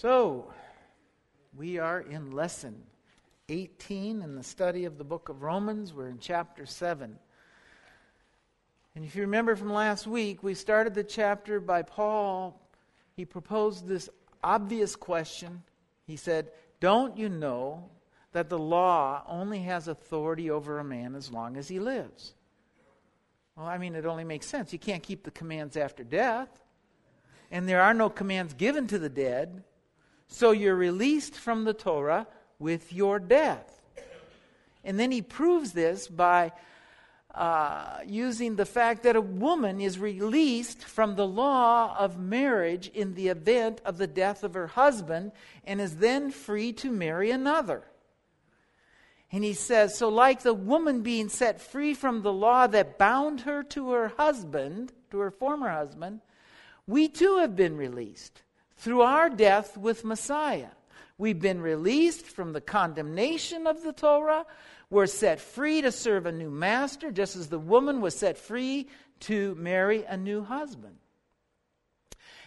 So, we are in lesson 18 in the study of the book of Romans. We're in chapter 7. And if you remember from last week, we started the chapter by Paul. He proposed this obvious question. He said, Don't you know that the law only has authority over a man as long as he lives? Well, I mean, it only makes sense. You can't keep the commands after death. And there are no commands given to the dead. So you're released from the Torah with your death. And then he proves this by uh, using the fact that a woman is released from the law of marriage in the event of the death of her husband and is then free to marry another. And he says, So, like the woman being set free from the law that bound her to her husband, to her former husband, we too have been released through our death with Messiah. We've been released from the condemnation of the Torah. We're set free to serve a new master, just as the woman was set free to marry a new husband.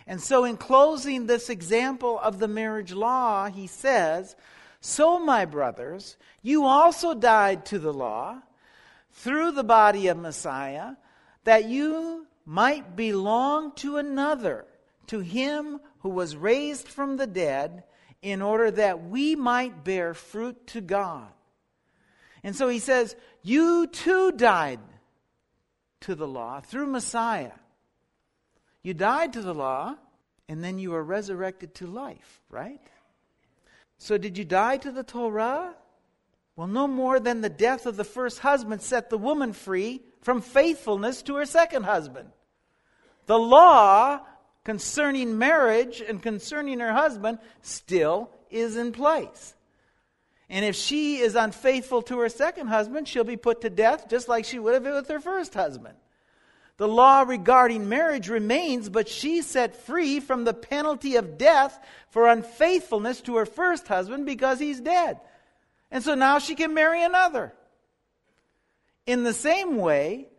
And so, in closing this example of the marriage law, he says, So, my brothers, you also died to the law through the body of Messiah, that you might belong to another, to him who was raised from the dead, in order that we might bear fruit to God. And so he says, You too died to the law through Messiah. You died to the law, and then you were resurrected to life, right? So did you die to the Torah? Well, no more than the death of the first husband set the woman free from faithfulness to her second husband. The law concerning marriage and concerning her husband still is in place. And if she is unfaithful to her second husband, she'll be put to death just like she would have been with her first husband. The law regarding marriage remains, but she's set free from the penalty of death for unfaithfulness to her first husband because he's dead. And so now she can marry another. In the same way,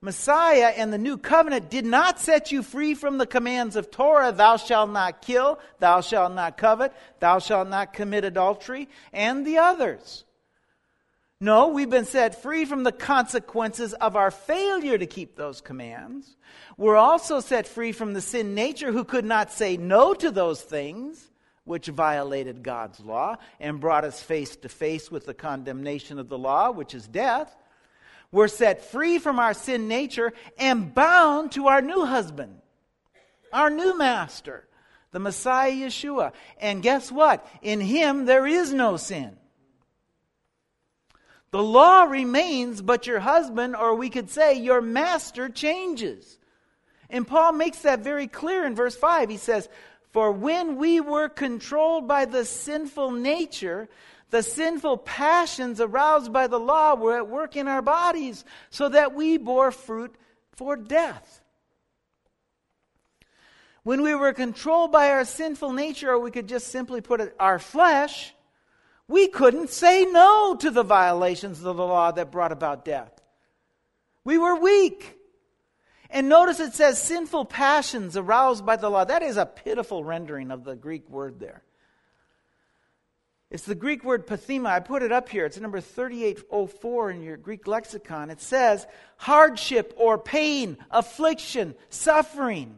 Messiah and the new covenant did not set you free from the commands of Torah thou shalt not kill, thou shalt not covet, thou shalt not commit adultery, and the others. No, we've been set free from the consequences of our failure to keep those commands. We're also set free from the sin nature who could not say no to those things which violated God's law and brought us face to face with the condemnation of the law, which is death. We're set free from our sin nature and bound to our new husband, our new master, the Messiah Yeshua. And guess what? In him there is no sin. The law remains, but your husband, or we could say your master, changes. And Paul makes that very clear in verse 5. He says, For when we were controlled by the sinful nature, the sinful passions aroused by the law were at work in our bodies so that we bore fruit for death. When we were controlled by our sinful nature, or we could just simply put it, our flesh, we couldn't say no to the violations of the law that brought about death. We were weak. And notice it says sinful passions aroused by the law. That is a pitiful rendering of the Greek word there. It's the Greek word pathema. I put it up here. It's number 3804 in your Greek lexicon. It says hardship or pain, affliction, suffering.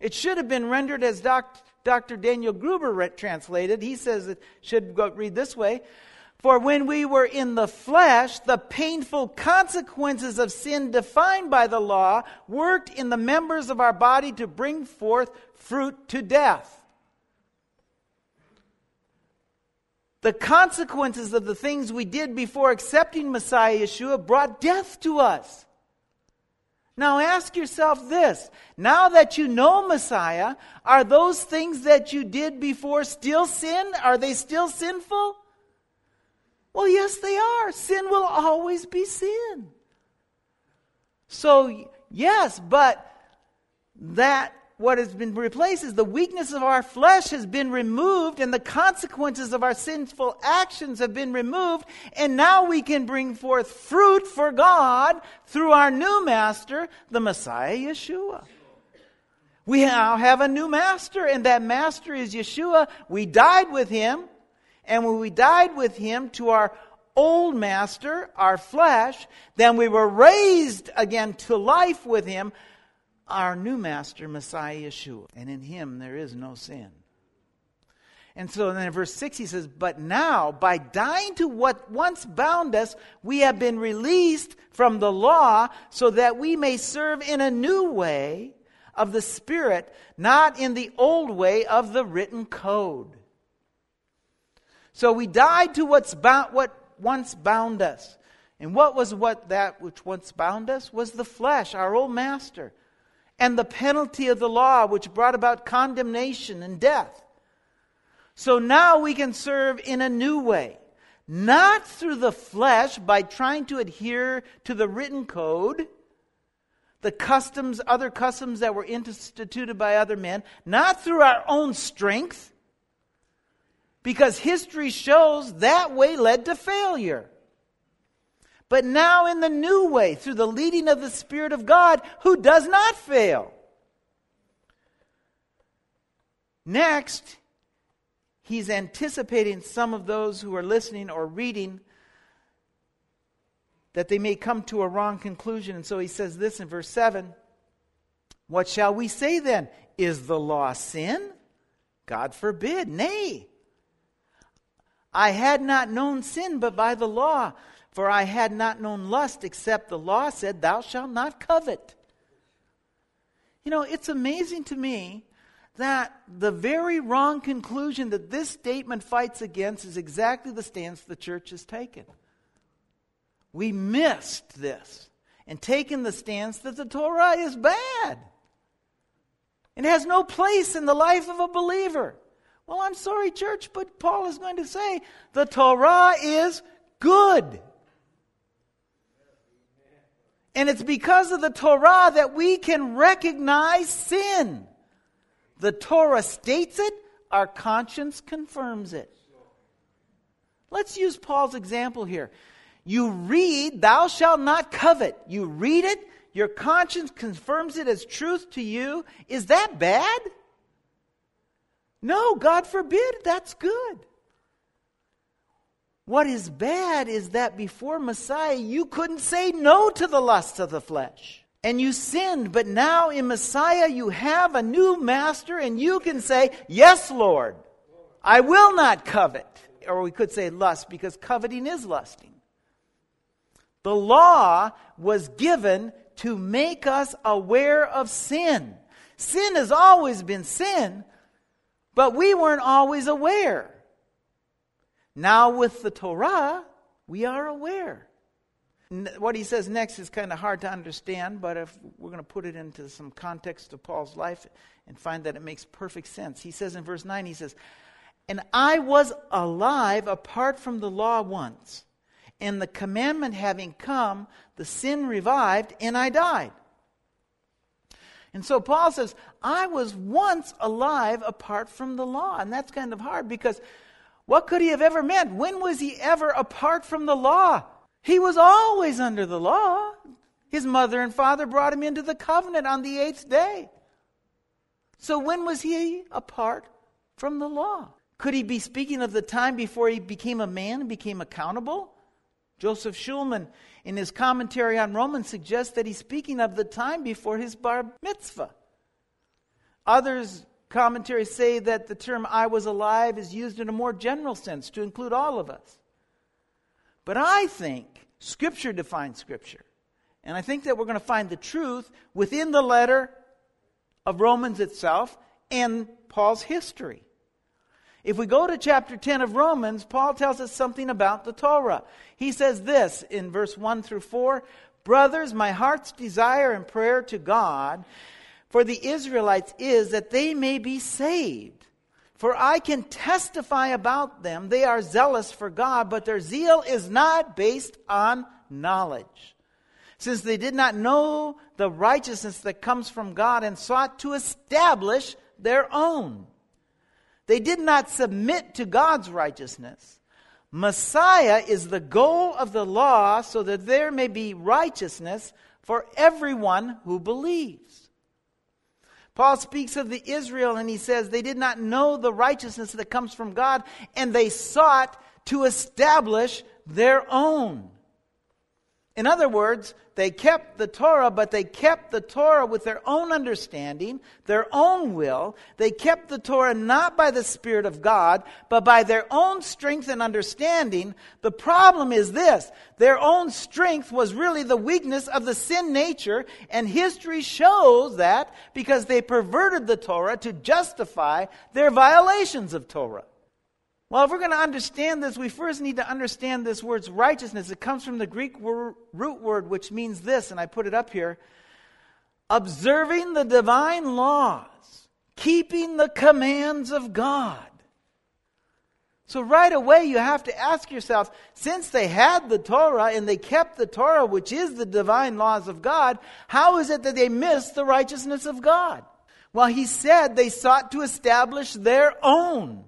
It should have been rendered as Dr. Daniel Gruber translated. He says it should go, read this way For when we were in the flesh, the painful consequences of sin defined by the law worked in the members of our body to bring forth fruit to death. The consequences of the things we did before accepting Messiah Yeshua brought death to us. Now ask yourself this. Now that you know Messiah, are those things that you did before still sin? Are they still sinful? Well, yes, they are. Sin will always be sin. So, yes, but that what has been replaced is the weakness of our flesh has been removed and the consequences of our sinful actions have been removed. And now we can bring forth fruit for God through our new master, the Messiah Yeshua. We now have a new master, and that master is Yeshua. We died with him, and when we died with him to our old master, our flesh, then we were raised again to life with him, our new master, Messiah Yeshua. And in him there is no sin. And so then in verse 6 he says, But now, by dying to what once bound us, we have been released from the law so that we may serve in a new way of the Spirit, not in the old way of the written code. So we died to what's bound, what once bound us. And what was what that which once bound us? Was the flesh, our old master, and the penalty of the law, which brought about condemnation and death. So now we can serve in a new way, not through the flesh by trying to adhere to the written code, the customs, other customs that were instituted by other men, not through our own strength, because history shows that way led to failure. But now in the new way, through the leading of the Spirit of God, who does not fail. Next, he's anticipating some of those who are listening or reading that they may come to a wrong conclusion. And so he says this in verse 7 What shall we say then? Is the law sin? God forbid. Nay. I had not known sin but by the law, for I had not known lust except the law said, Thou shalt not covet. You know, it's amazing to me that the very wrong conclusion that this statement fights against is exactly the stance the church has taken. We missed this and taken the stance that the Torah is bad. It has no place in the life of a believer. Well, I'm sorry, church, but Paul is going to say the Torah is good. And it's because of the Torah that we can recognize sin. The Torah states it, our conscience confirms it. Let's use Paul's example here. You read, Thou shalt not covet. You read it, your conscience confirms it as truth to you. Is that bad? No, God forbid, that's good. What is bad is that before Messiah, you couldn't say no to the lusts of the flesh. And you sinned, but now in Messiah, you have a new master, and you can say, Yes, Lord, I will not covet. Or we could say lust, because coveting is lusting. The law was given to make us aware of sin. Sin has always been sin, but we weren't always aware. Now, with the Torah, we are aware. What he says next is kind of hard to understand, but if we're going to put it into some context of Paul's life and find that it makes perfect sense. He says in verse 9, he says, And I was alive apart from the law once, and the commandment having come, the sin revived, and I died. And so Paul says, I was once alive apart from the law. And that's kind of hard because what could he have ever meant? When was he ever apart from the law? He was always under the law. His mother and father brought him into the covenant on the eighth day. So when was he apart from the law? Could he be speaking of the time before he became a man and became accountable? Joseph Shulam, in his commentary on Romans, suggests that he's speaking of the time before his bar mitzvah. Others, commentaries say that the term I was alive is used in a more general sense to include all of us. But I think Scripture defines Scripture. And I think that we're going to find the truth within the letter of Romans itself and Paul's history. If we go to chapter 10 of Romans, Paul tells us something about the Torah. He says this in verse 1 through 4 Brothers, my heart's desire and prayer to God for the Israelites is that they may be saved. For I can testify about them. They are zealous for God, but their zeal is not based on knowledge. Since they did not know the righteousness that comes from God and sought to establish their own. They did not submit to God's righteousness. Messiah is the goal of the law so that there may be righteousness for everyone who believes. Paul speaks of the Israel and he says they did not know the righteousness that comes from God and they sought to establish their own. In other words, they kept the Torah, but they kept the Torah with their own understanding, their own will. They kept the Torah not by the Spirit of God, but by their own strength and understanding. The problem is this their own strength was really the weakness of the sin nature, and history shows that because they perverted the Torah to justify their violations of Torah. Well, if we're going to understand this, we first need to understand this word's righteousness. It comes from the Greek word, root word, which means this, and I put it up here observing the divine laws, keeping the commands of God. So, right away, you have to ask yourself since they had the Torah and they kept the Torah, which is the divine laws of God, how is it that they missed the righteousness of God? Well, he said they sought to establish their own.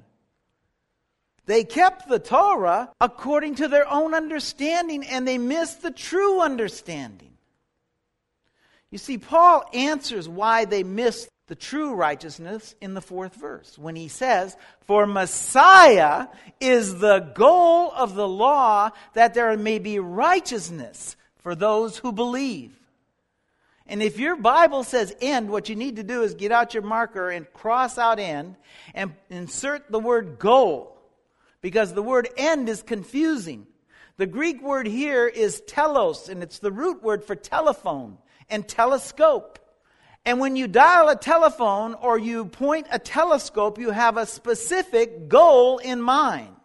They kept the Torah according to their own understanding and they missed the true understanding. You see, Paul answers why they missed the true righteousness in the fourth verse when he says, For Messiah is the goal of the law that there may be righteousness for those who believe. And if your Bible says end, what you need to do is get out your marker and cross out end and insert the word goal because the word end is confusing. The Greek word here is telos, and it's the root word for telephone and telescope. And when you dial a telephone or you point a telescope, you have a specific goal in mind.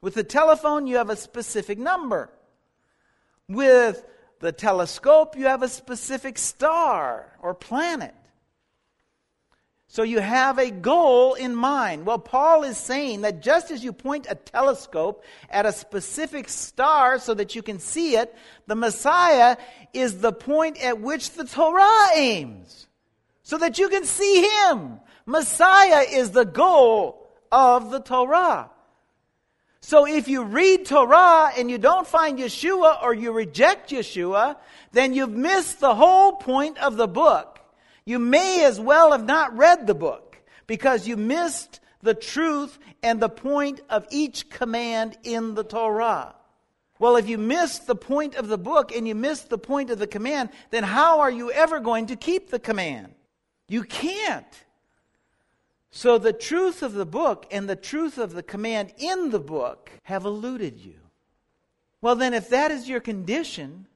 With the telephone, you have a specific number. With the telescope, you have a specific star or planet. So you have a goal in mind. Well, Paul is saying that just as you point a telescope at a specific star so that you can see it, the Messiah is the point at which the Torah aims so that you can see him. Messiah is the goal of the Torah. So if you read Torah and you don't find Yeshua or you reject Yeshua, then you've missed the whole point of the book. You may as well have not read the book because you missed the truth and the point of each command in the Torah. Well, if you missed the point of the book and you missed the point of the command, then how are you ever going to keep the command? You can't. So the truth of the book and the truth of the command in the book have eluded you. Well, then, if that is your condition,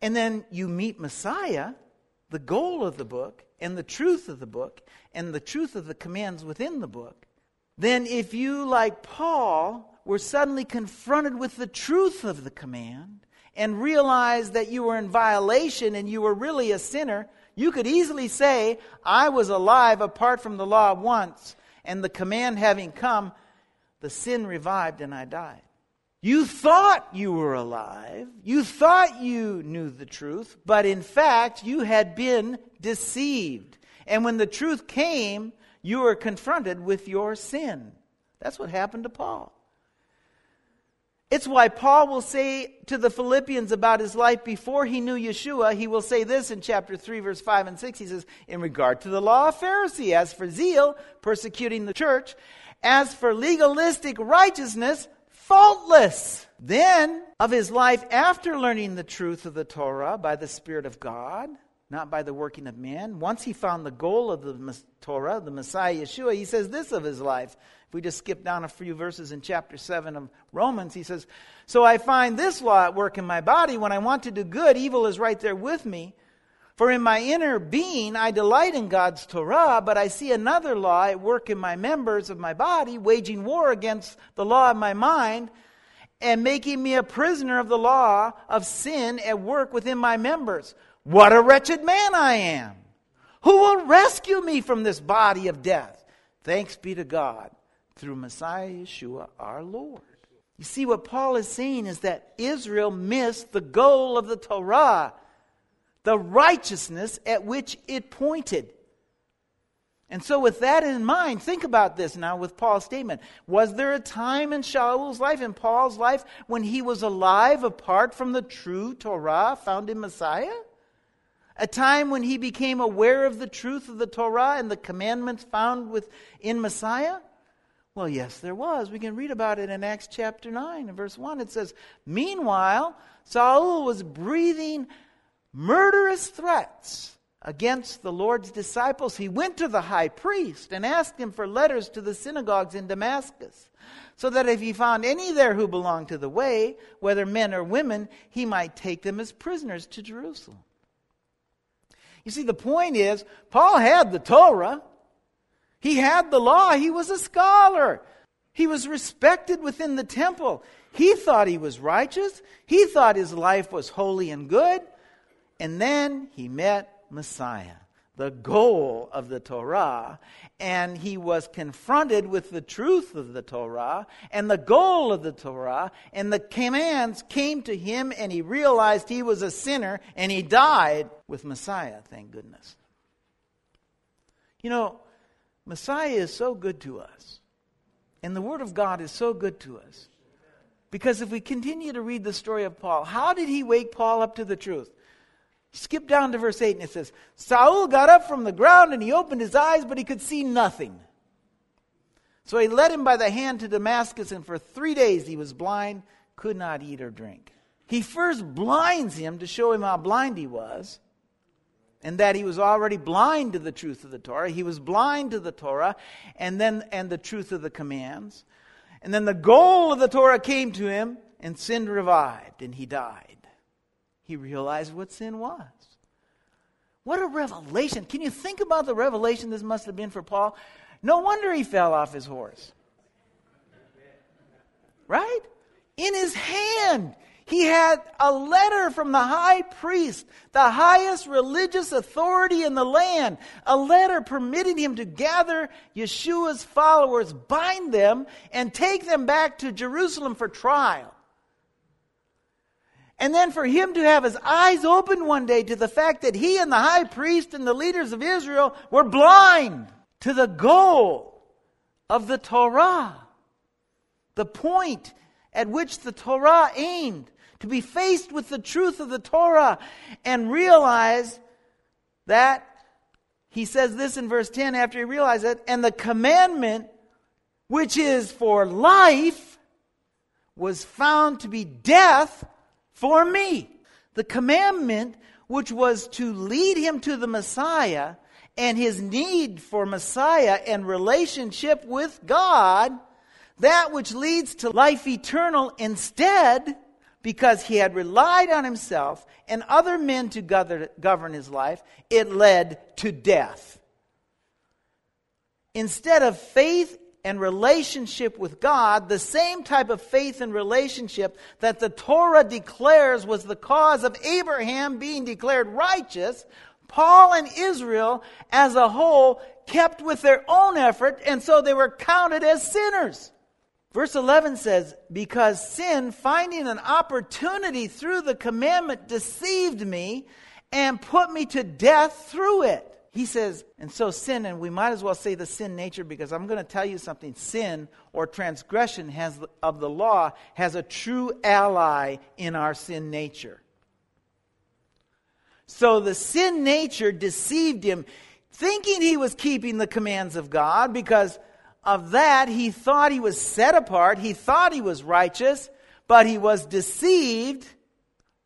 and then you meet Messiah, the goal of the book, and the truth of the book and the truth of the commands within the book, then if you, like Paul, were suddenly confronted with the truth of the command and realized that you were in violation and you were really a sinner, you could easily say, I was alive apart from the law once, and the command having come, the sin revived and I died. You thought you were alive. You thought you knew the truth, but in fact, you had been deceived. And when the truth came, you were confronted with your sin. That's what happened to Paul. It's why Paul will say to the Philippians about his life before he knew Yeshua, he will say this in chapter 3, verse 5 and 6. He says, In regard to the law of Pharisee, as for zeal, persecuting the church, as for legalistic righteousness, faultless. Then, of his life after learning the truth of the Torah by the Spirit of God, not by the working of man, once he found the goal of the Torah, the Messiah Yeshua, he says this of his life. If we just skip down a few verses in chapter 7 of Romans, he says, So I find this law at work in my body. When I want to do good, evil is right there with me. For in my inner being I delight in God's Torah, but I see another law at work in my members of my body, waging war against the law of my mind, and making me a prisoner of the law of sin at work within my members. What a wretched man I am! Who will rescue me from this body of death? Thanks be to God through Messiah Yeshua our Lord. You see, what Paul is saying is that Israel missed the goal of the Torah the righteousness at which it pointed. And so, with that in mind, think about this now with Paul's statement. Was there a time in Shaul's life, in Paul's life, when he was alive apart from the true Torah found in Messiah? A time when he became aware of the truth of the Torah and the commandments found within Messiah? Well, yes, there was. We can read about it in Acts chapter 9 and verse 1. It says, Meanwhile, Saul was breathing murderous threats against the Lord's disciples. He went to the high priest and asked him for letters to the synagogues in Damascus, so that if he found any there who belonged to the way, whether men or women, he might take them as prisoners to Jerusalem. You see, the point is, Paul had the Torah. He had the law. He was a scholar. He was respected within the temple. He thought he was righteous. He thought his life was holy and good. And then he met Messiah, the goal of the Torah. And he was confronted with the truth of the Torah and the goal of the Torah. And the commands came to him, and he realized he was a sinner, and he died with Messiah, thank goodness. You know, Messiah is so good to us. And the Word of God is so good to us. Because if we continue to read the story of Paul, how did he wake Paul up to the truth? Skip down to verse 8 and it says, Saul got up from the ground and he opened his eyes, but he could see nothing. So he led him by the hand to Damascus, and for three days he was blind, could not eat or drink. He first blinds him to show him how blind he was and that he was already blind to the truth of the Torah. He was blind to the Torah and then and the truth of the commands. And then the goal of the Torah came to him and sin revived and he died. He realized what sin was. What a revelation. Can you think about the revelation this must have been for Paul? No wonder he fell off his horse. Right? In his hand, he had a letter from the high priest, the highest religious authority in the land, a letter permitting him to gather Yeshua's followers, bind them, and take them back to Jerusalem for trial. And then for him to have his eyes opened one day to the fact that he and the high priest and the leaders of Israel were blind to the goal of the Torah, the point at which the Torah aimed to be faced with the truth of the Torah and realize that he says this in verse 10 after he realized it, and the commandment which is for life was found to be death for me. The commandment which was to lead him to the Messiah and his need for Messiah and relationship with God, that which leads to life eternal instead because he had relied on himself and other men to govern his life, it led to death. Instead of faith and relationship with God, the same type of faith and relationship that the Torah declares was the cause of Abraham being declared righteous, Paul and Israel as a whole kept with their own effort, and so they were counted as sinners. Verse 11 says, Because sin, finding an opportunity through the commandment, deceived me and put me to death through it. He says, and so sin, and we might as well say the sin nature because I'm going to tell you something. Sin or transgression has, of the law has a true ally in our sin nature. So the sin nature deceived him, thinking he was keeping the commands of God because of that, he thought he was set apart, he thought he was righteous, but he was deceived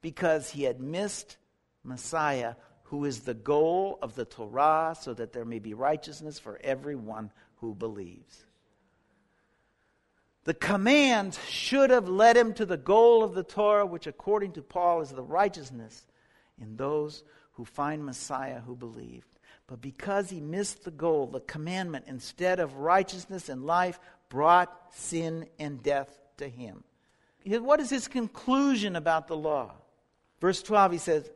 because he had missed Messiah, who is the goal of the Torah, so that there may be righteousness for everyone who believes. The command should have led him to the goal of the Torah, which, according to Paul, is the righteousness in those who find Messiah who believe. But because he missed the goal, the commandment, instead of righteousness and life, brought sin and death to him. What is his conclusion about the law? Verse 12, he says,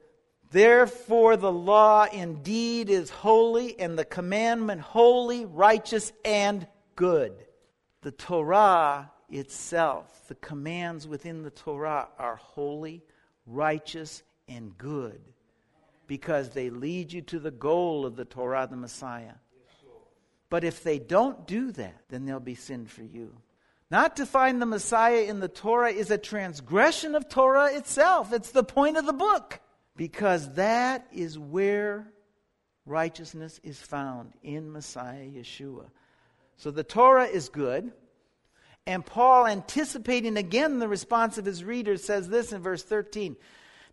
Therefore, the law indeed is holy, and the commandment holy, righteous, and good. The Torah itself, the commands within the Torah, are holy, righteous, and good because they lead you to the goal of the Torah, the Messiah. But if they don't do that, then there'll be sin for you. Not to find the Messiah in the Torah is a transgression of Torah itself. It's the point of the book. Because that is where righteousness is found in Messiah Yeshua. So the Torah is good. And Paul, anticipating again the response of his readers, says this in verse 13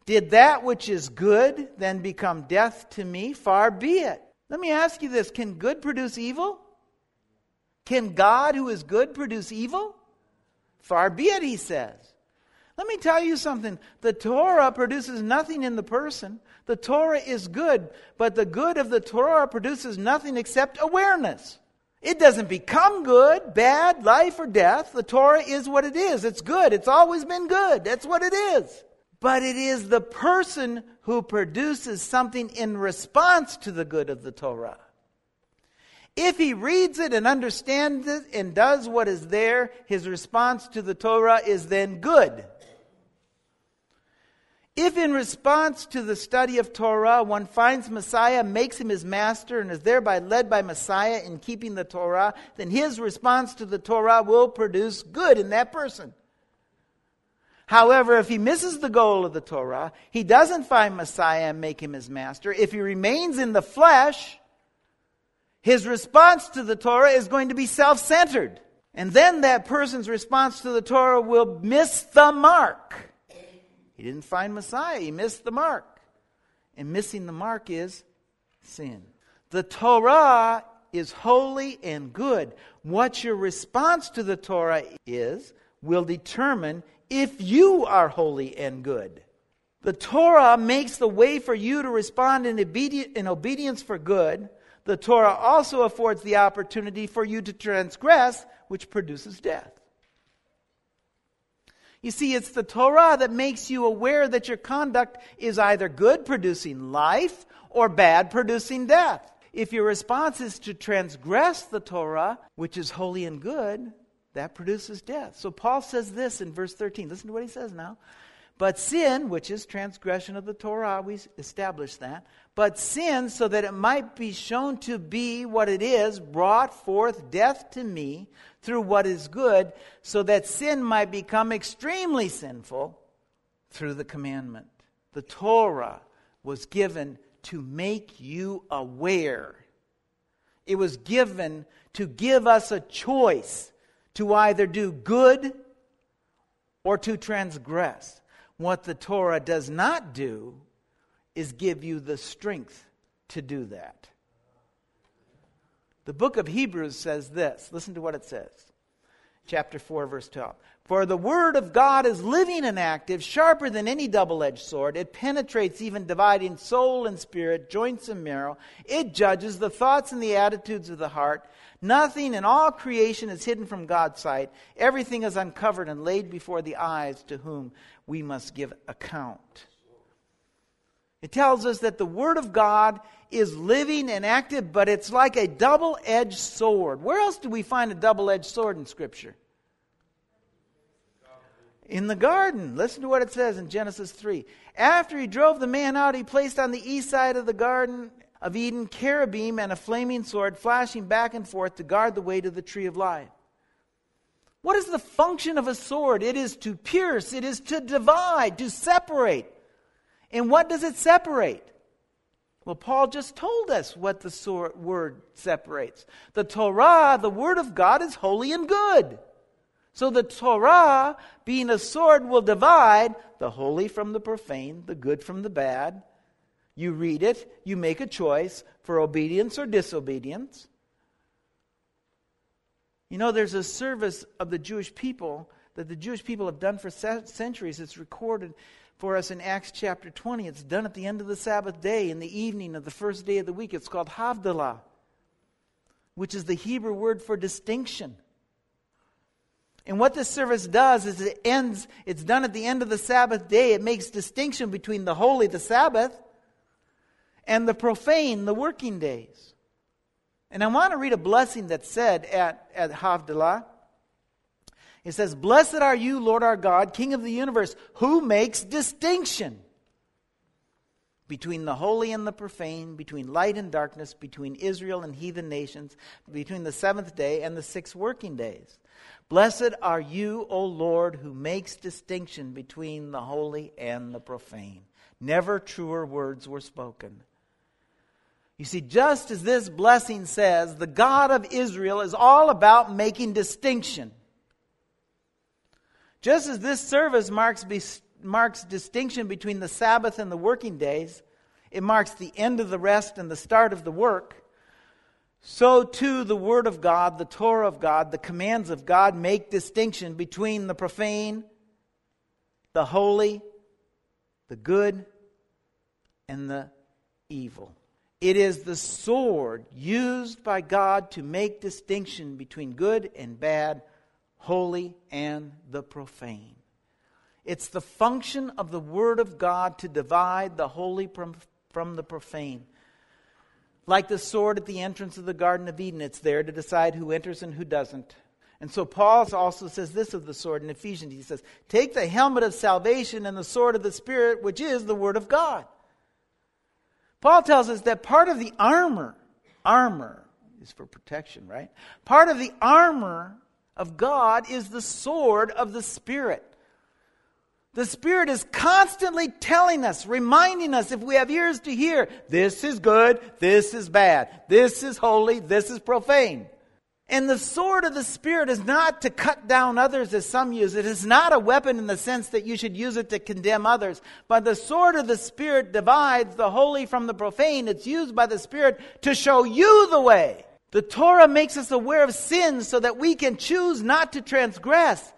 Did that which is good then become death to me? Far be it. Let me ask you this Can good produce evil? Can God, who is good, produce evil? Far be it, he says. Let me tell you something. The Torah produces nothing in the person. The Torah is good, but the good of the Torah produces nothing except awareness. It doesn't become good, bad, life, or death. The Torah is what it is. It's good. It's always been good. That's what it is. But it is the person who produces something in response to the good of the Torah. If he reads it and understands it and does what is there, his response to the Torah is then good. If in response to the study of Torah, one finds Messiah, makes him his master, and is thereby led by Messiah in keeping the Torah, then his response to the Torah will produce good in that person. However, if he misses the goal of the Torah, he doesn't find Messiah and make him his master. If he remains in the flesh, his response to the Torah is going to be self centered. And then that person's response to the Torah will miss the mark. He didn't find Messiah, he missed the mark. And missing the mark is sin. The Torah is holy and good. What your response to the Torah is will determine if you are holy and good. The Torah makes the way for you to respond in, obedi- in obedience for good. The Torah also affords the opportunity for you to transgress, which produces death. You see, it's the Torah that makes you aware that your conduct is either good, producing life, or bad, producing death. If your response is to transgress the Torah, which is holy and good, that produces death. So Paul says this in verse 13. Listen to what he says now. But sin, which is transgression of the Torah, we established that. But sin, so that it might be shown to be what it is, brought forth death to me through what is good, so that sin might become extremely sinful through the commandment. The Torah was given to make you aware. It was given to give us a choice to either do good or to transgress. What the Torah does not do is give you the strength to do that. The book of Hebrews says this. Listen to what it says. Chapter 4, verse 12. For the word of God is living and active, sharper than any double edged sword. It penetrates, even dividing soul and spirit, joints and marrow. It judges the thoughts and the attitudes of the heart. Nothing in all creation is hidden from God's sight. Everything is uncovered and laid before the eyes to whom we must give account. It tells us that the Word of God is living and active, but it's like a double edged sword. Where else do we find a double edged sword in Scripture? In the garden. Listen to what it says in Genesis 3. After he drove the man out, he placed on the east side of the garden of Eden cherubim and a flaming sword flashing back and forth to guard the way to the tree of life. What is the function of a sword? It is to pierce, it is to divide, to separate. And what does it separate? Well, Paul just told us what the sword, word separates. The Torah, the Word of God, is holy and good. So the Torah, being a sword, will divide the holy from the profane, the good from the bad. You read it, you make a choice for obedience or disobedience. You know, there's a service of the Jewish people that the Jewish people have done for centuries. It's recorded for us in Acts chapter 20. It's done at the end of the Sabbath day, in the evening of the first day of the week. It's called Havdalah, which is the Hebrew word for distinction. And what this service does is it ends, it's done at the end of the Sabbath day. It makes distinction between the holy, the Sabbath, and the profane, the working days. And I want to read a blessing that's said at, at Havdalah. It says, Blessed are you, Lord our God, King of the universe, who makes distinction between the holy and the profane, between light and darkness, between Israel and heathen nations, between the seventh day and the six working days. Blessed are you, O Lord, who makes distinction between the holy and the profane. Never truer words were spoken. You see, just as this blessing says, the God of Israel is all about making distinction. Just as this service marks, marks distinction between the Sabbath and the working days, it marks the end of the rest and the start of the work. So too, the Word of God, the Torah of God, the commands of God make distinction between the profane, the holy, the good, and the evil. It is the sword used by God to make distinction between good and bad, holy and the profane. It's the function of the Word of God to divide the holy from, from the profane. Like the sword at the entrance of the Garden of Eden, it's there to decide who enters and who doesn't. And so Paul also says this of the sword in Ephesians. He says, Take the helmet of salvation and the sword of the Spirit, which is the Word of God. Paul tells us that part of the armor, armor is for protection, right? Part of the armor of God is the sword of the Spirit. The Spirit is constantly telling us, reminding us if we have ears to hear, this is good, this is bad, this is holy, this is profane. And the sword of the Spirit is not to cut down others as some use it. It's not a weapon in the sense that you should use it to condemn others. But the sword of the Spirit divides the holy from the profane. It's used by the Spirit to show you the way. The Torah makes us aware of sin so that we can choose not to transgress.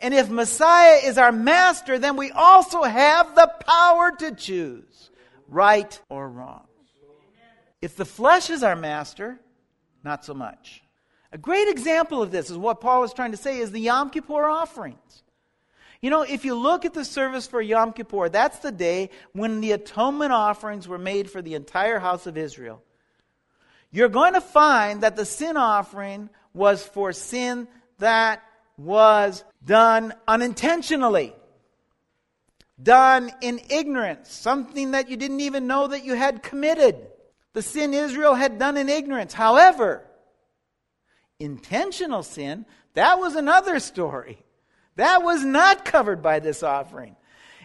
And if Messiah is our master, then we also have the power to choose right or wrong. If the flesh is our master, not so much. A great example of this is what Paul is trying to say is the Yom Kippur offerings. You know, if you look at the service for Yom Kippur, that's the day when the atonement offerings were made for the entire house of Israel. You're going to find that the sin offering was for sin that was done unintentionally, done in ignorance, something that you didn't even know that you had committed. The sin Israel had done in ignorance. However, intentional sin, that was another story. That was not covered by this offering.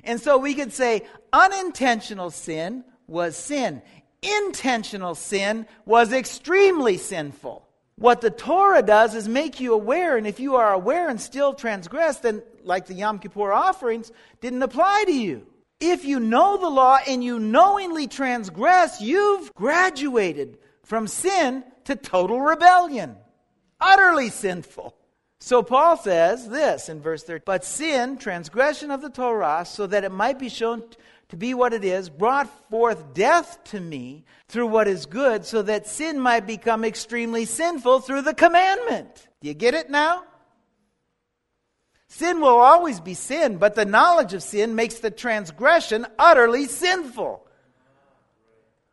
And so we could say unintentional sin was sin. Intentional sin was extremely sinful. What the Torah does is make you aware, and if you are aware and still transgress, then, like the Yom Kippur offerings, didn't apply to you. If you know the law and you knowingly transgress, you've graduated from sin to total rebellion. Utterly sinful. So Paul says this in verse 13 But sin, transgression of the Torah, so that it might be shown to be what it is, brought forth death to me through what is good, so that sin might become extremely sinful through the commandment. Do you get it now? Sin will always be sin, but the knowledge of sin makes the transgression utterly sinful.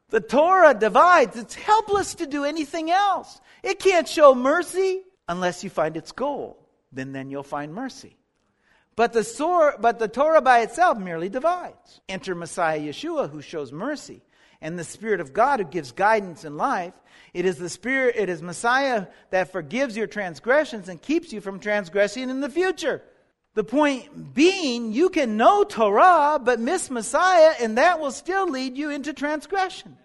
The Torah divides, it's helpless to do anything else. It can't show mercy unless you find its goal. Then, then you'll find mercy. But the, sor- but the Torah by itself merely divides. Enter Messiah Yeshua, who shows mercy, and the Spirit of God, who gives guidance in life. It is the Spirit, it is Messiah that forgives your transgressions and keeps you from transgressing in the future. The point being, you can know Torah, but miss Messiah, and that will still lead you into transgression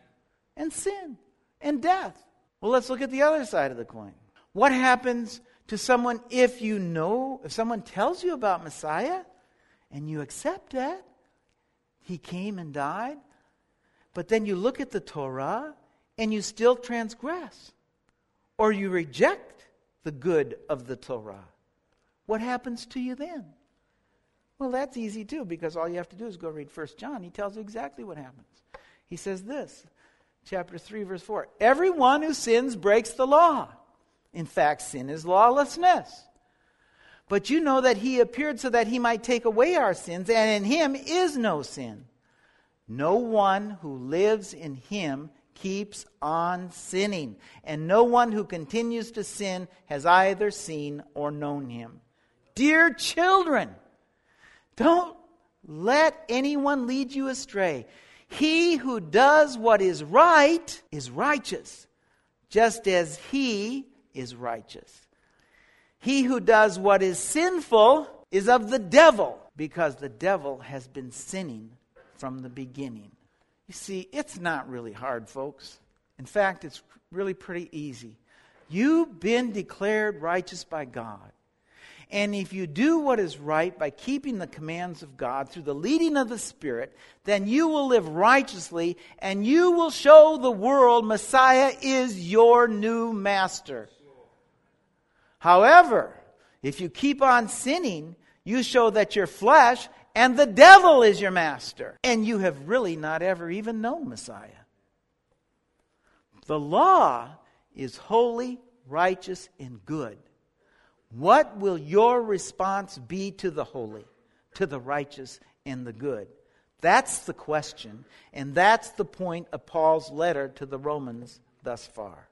and sin and death. Well, let's look at the other side of the coin. What happens to someone if you know, if someone tells you about Messiah and you accept that, he came and died, but then you look at the Torah and you still transgress, or you reject the good of the Torah. What happens to you then? Well, that's easy too, because all you have to do is go read 1 John. He tells you exactly what happens. He says this, chapter 3, verse 4 Everyone who sins breaks the law. In fact, sin is lawlessness. But you know that he appeared so that he might take away our sins, and in him is no sin. No one who lives in him keeps on sinning, and no one who continues to sin has either seen or known him. Dear children, don't let anyone lead you astray. He who does what is right is righteous, just as he is righteous. He who does what is sinful is of the devil, because the devil has been sinning from the beginning. You see, it's not really hard, folks. In fact, it's really pretty easy. You've been declared righteous by God. And if you do what is right by keeping the commands of God through the leading of the Spirit, then you will live righteously and you will show the world Messiah is your new master. However, if you keep on sinning, you show that your flesh and the devil is your master. And you have really not ever even known Messiah. The law is holy, righteous, and good. What will your response be to the holy, to the righteous, and the good? That's the question, and that's the point of Paul's letter to the Romans thus far.